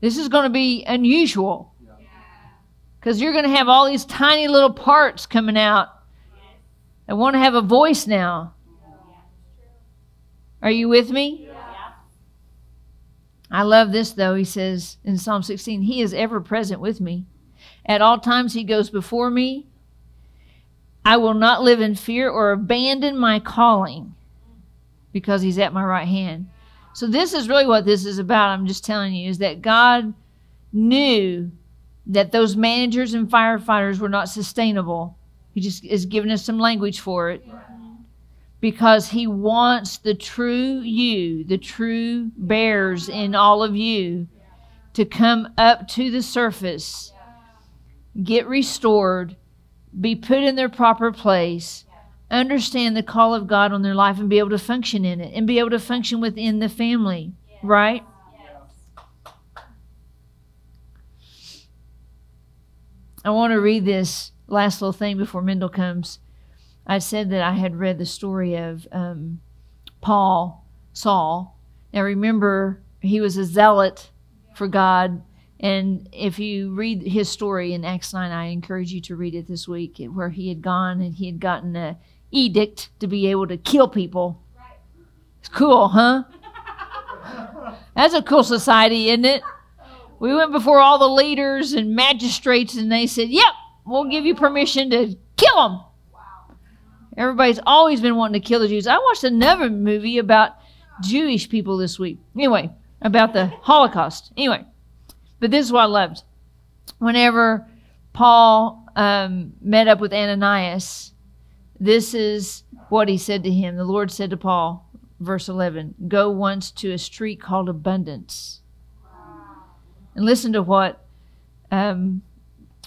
This is going to be unusual because you're going to have all these tiny little parts coming out that want to have a voice now. Are you with me? I love this though. He says in Psalm 16, He is ever present with me. At all times, He goes before me. I will not live in fear or abandon my calling because he's at my right hand. So this is really what this is about. I'm just telling you is that God knew that those managers and firefighters were not sustainable. He just is giving us some language for it. Because he wants the true you, the true bears in all of you, to come up to the surface, get restored, be put in their proper place, understand the call of God on their life, and be able to function in it and be able to function within the family, right? I want to read this last little thing before Mendel comes. I said that I had read the story of um, Paul, Saul. Now remember, he was a zealot for God and if you read his story in Acts 9, I encourage you to read it this week, where he had gone and he had gotten an edict to be able to kill people. It's cool, huh? That's a cool society, isn't it? We went before all the leaders and magistrates, and they said, Yep, we'll give you permission to kill them. Everybody's always been wanting to kill the Jews. I watched another movie about Jewish people this week. Anyway, about the Holocaust. Anyway. But this is what I loved. Whenever Paul um, met up with Ananias, this is what he said to him. The Lord said to Paul, verse 11, Go once to a street called Abundance. And listen to what um,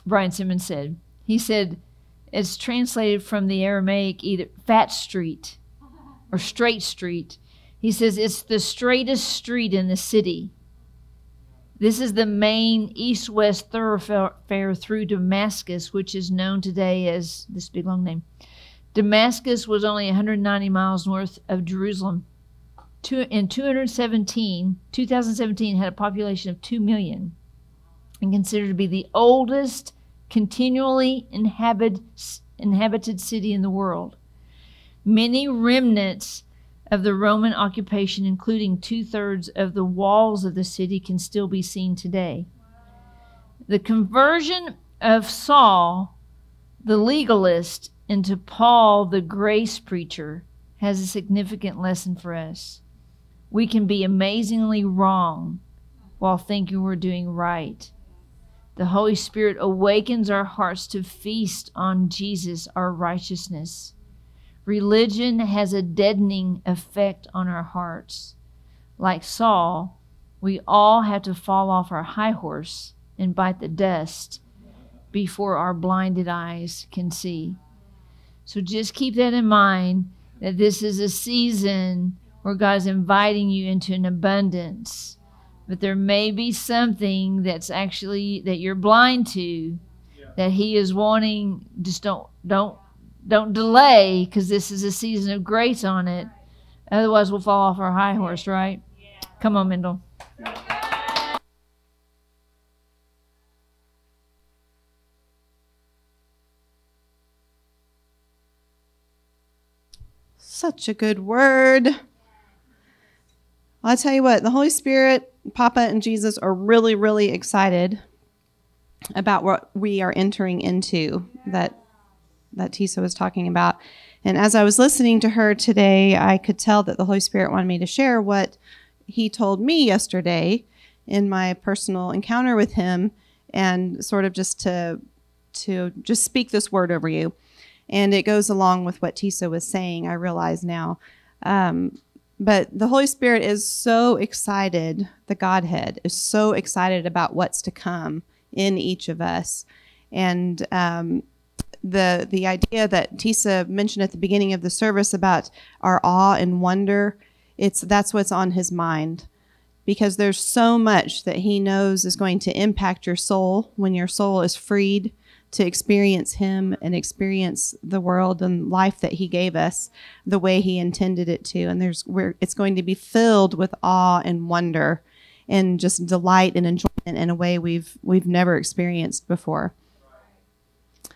Brian Simmons said. He said, it's translated from the Aramaic either Fat Street or Straight Street. He says it's the straightest street in the city. This is the main east west thoroughfare through Damascus, which is known today as this big long name. Damascus was only 190 miles north of Jerusalem. in 217, 2017 had a population of 2 million and considered to be the oldest continually inhabited, inhabited city in the world. Many remnants of the Roman occupation, including two thirds of the walls of the city, can still be seen today. The conversion of Saul, the legalist, into Paul, the grace preacher, has a significant lesson for us. We can be amazingly wrong while thinking we're doing right. The Holy Spirit awakens our hearts to feast on Jesus, our righteousness. Religion has a deadening effect on our hearts. Like Saul, we all have to fall off our high horse and bite the dust before our blinded eyes can see. So just keep that in mind that this is a season where God is inviting you into an abundance. But there may be something that's actually that you're blind to yeah. that he is wanting just don't don't don't delay because this is a season of grace on it. Otherwise, we'll fall off our high horse, right? Come on, Mendel. Such a good word. I'll tell you what, the Holy Spirit, Papa, and Jesus are really, really excited about what we are entering into that that Tisa was talking about. And as I was listening to her today, I could tell that the Holy Spirit wanted me to share what he told me yesterday in my personal encounter with him and sort of just to to just speak this word over you. And it goes along with what Tisa was saying, I realize now. Um, but the Holy Spirit is so excited, the Godhead is so excited about what's to come in each of us. And um, the the idea that Tisa mentioned at the beginning of the service about our awe and wonder, it's that's what's on his mind because there's so much that he knows is going to impact your soul when your soul is freed to experience him and experience the world and life that he gave us the way he intended it to. And there's where it's going to be filled with awe and wonder and just delight and enjoyment in a way we've we've never experienced before.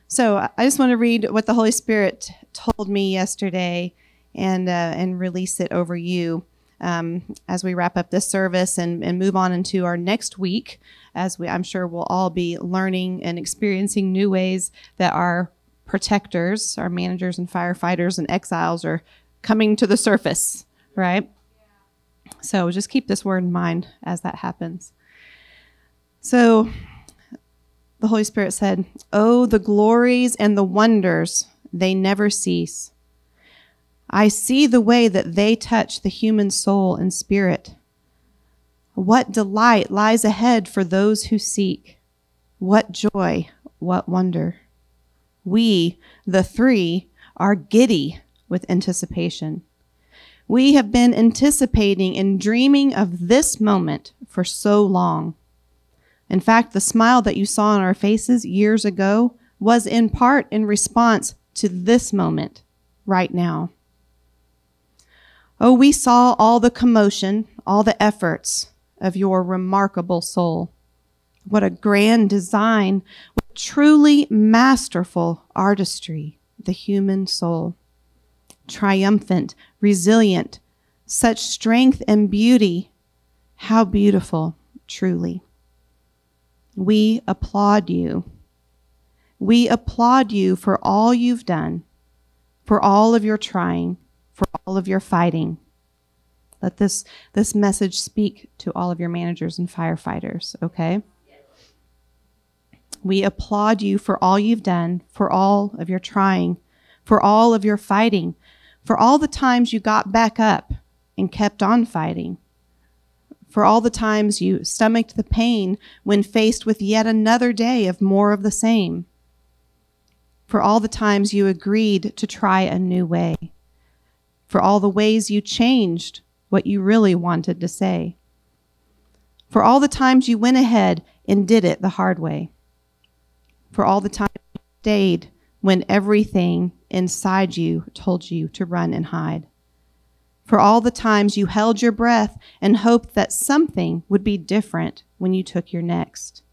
So I just want to read what the Holy Spirit told me yesterday and uh, and release it over you um, as we wrap up this service and, and move on into our next week, as we I'm sure we'll all be learning and experiencing new ways that our protectors, our managers and firefighters and exiles are coming to the surface, right? So just keep this word in mind as that happens. So the Holy Spirit said, Oh, the glories and the wonders, they never cease. I see the way that they touch the human soul and spirit. What delight lies ahead for those who seek. What joy, what wonder. We, the three, are giddy with anticipation. We have been anticipating and dreaming of this moment for so long. In fact, the smile that you saw on our faces years ago was in part in response to this moment right now. Oh, we saw all the commotion, all the efforts of your remarkable soul. What a grand design, what truly masterful artistry, the human soul. Triumphant, resilient, such strength and beauty. How beautiful, truly. We applaud you. We applaud you for all you've done, for all of your trying, for all of your fighting. Let this, this message speak to all of your managers and firefighters, okay? We applaud you for all you've done, for all of your trying, for all of your fighting, for all the times you got back up and kept on fighting for all the times you stomached the pain when faced with yet another day of more of the same, for all the times you agreed to try a new way, for all the ways you changed what you really wanted to say, for all the times you went ahead and did it the hard way, for all the times you stayed when everything inside you told you to run and hide for all the times you held your breath and hoped that something would be different when you took your next.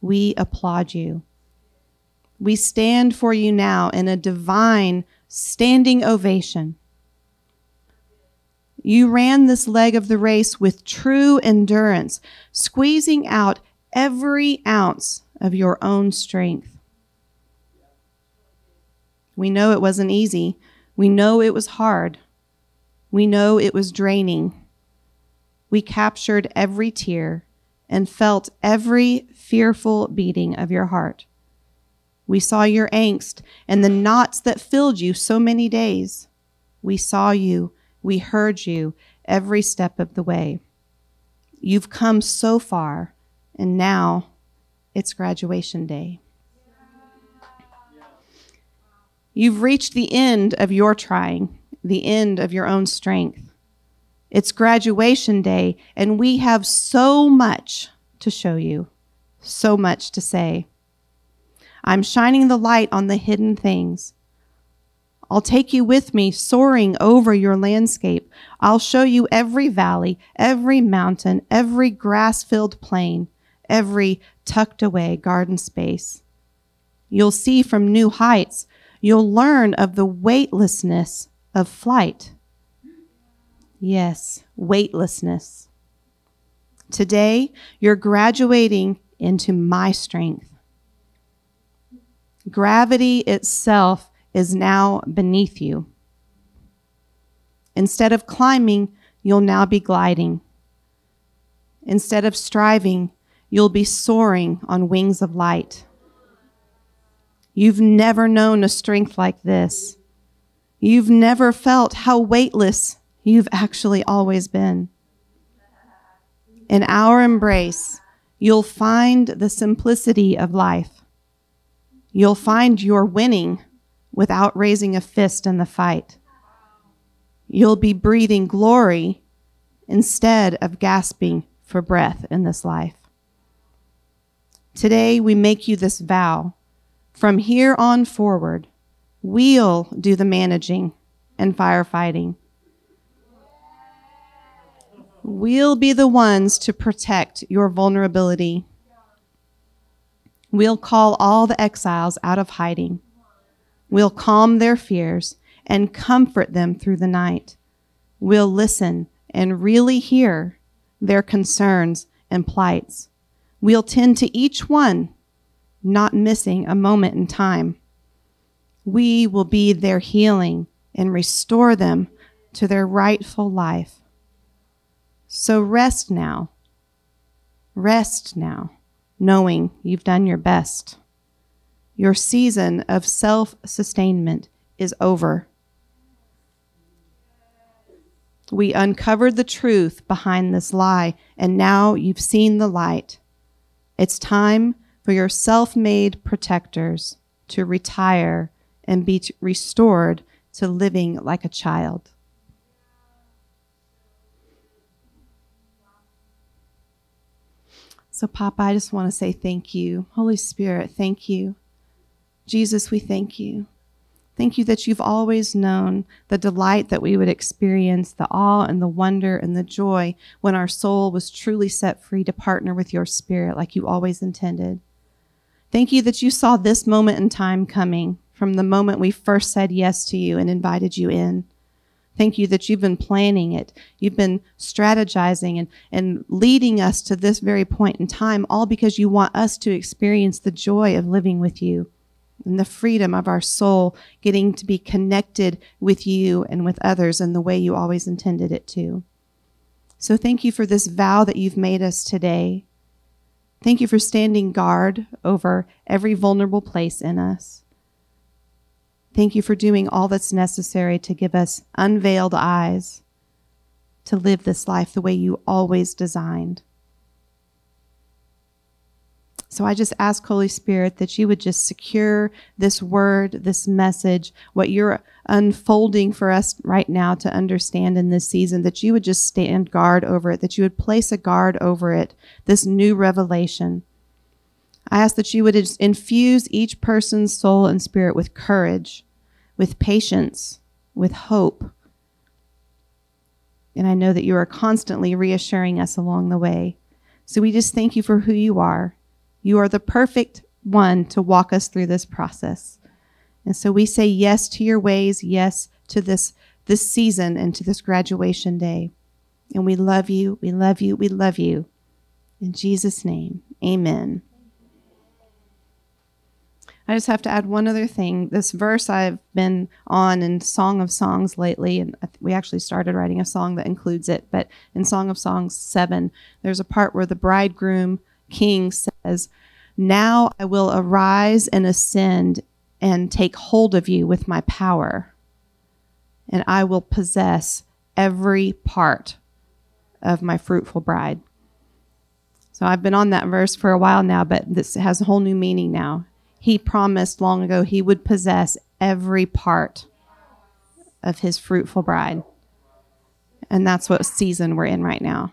We applaud you. We stand for you now in a divine standing ovation. You ran this leg of the race with true endurance, squeezing out every ounce of your own strength. We know it wasn't easy. We know it was hard. We know it was draining. We captured every tear and felt every fearful beating of your heart. We saw your angst and the knots that filled you so many days. We saw you, we heard you every step of the way. You've come so far, and now it's graduation day. You've reached the end of your trying the end of your own strength. It's graduation day, and we have so much to show you, so much to say. I'm shining the light on the hidden things. I'll take you with me, soaring over your landscape. I'll show you every valley, every mountain, every grass filled plain, every tucked away garden space. You'll see from new heights. You'll learn of the weightlessness of flight. Yes, weightlessness. Today, you're graduating into my strength. Gravity itself is now beneath you. Instead of climbing, you'll now be gliding. Instead of striving, you'll be soaring on wings of light. You've never known a strength like this. You've never felt how weightless you've actually always been. In our embrace, you'll find the simplicity of life. You'll find you're winning without raising a fist in the fight. You'll be breathing glory instead of gasping for breath in this life. Today, we make you this vow. From here on forward, we'll do the managing and firefighting. We'll be the ones to protect your vulnerability. We'll call all the exiles out of hiding. We'll calm their fears and comfort them through the night. We'll listen and really hear their concerns and plights. We'll tend to each one, not missing a moment in time. We will be their healing and restore them to their rightful life. So rest now. Rest now, knowing you've done your best. Your season of self sustainment is over. We uncovered the truth behind this lie, and now you've seen the light. It's time for your self made protectors to retire and be restored to living like a child. So, Papa, I just want to say thank you. Holy Spirit, thank you. Jesus, we thank you. Thank you that you've always known the delight that we would experience, the awe and the wonder and the joy when our soul was truly set free to partner with your spirit like you always intended. Thank you that you saw this moment in time coming from the moment we first said yes to you and invited you in. Thank you that you've been planning it. You've been strategizing and, and leading us to this very point in time, all because you want us to experience the joy of living with you and the freedom of our soul getting to be connected with you and with others in the way you always intended it to. So thank you for this vow that you've made us today. Thank you for standing guard over every vulnerable place in us. Thank you for doing all that's necessary to give us unveiled eyes to live this life the way you always designed. So I just ask, Holy Spirit, that you would just secure this word, this message, what you're unfolding for us right now to understand in this season, that you would just stand guard over it, that you would place a guard over it, this new revelation. I ask that you would infuse each person's soul and spirit with courage, with patience, with hope. And I know that you are constantly reassuring us along the way. So we just thank you for who you are you are the perfect one to walk us through this process. And so we say yes to your ways, yes to this this season and to this graduation day. And we love you, we love you, we love you. In Jesus' name, amen. I just have to add one other thing. This verse I've been on in Song of Songs lately, and we actually started writing a song that includes it. But in Song of Songs 7, there's a part where the bridegroom king says, Now I will arise and ascend and take hold of you with my power, and I will possess every part of my fruitful bride. So I've been on that verse for a while now, but this has a whole new meaning now. He promised long ago he would possess every part of his fruitful bride. And that's what season we're in right now.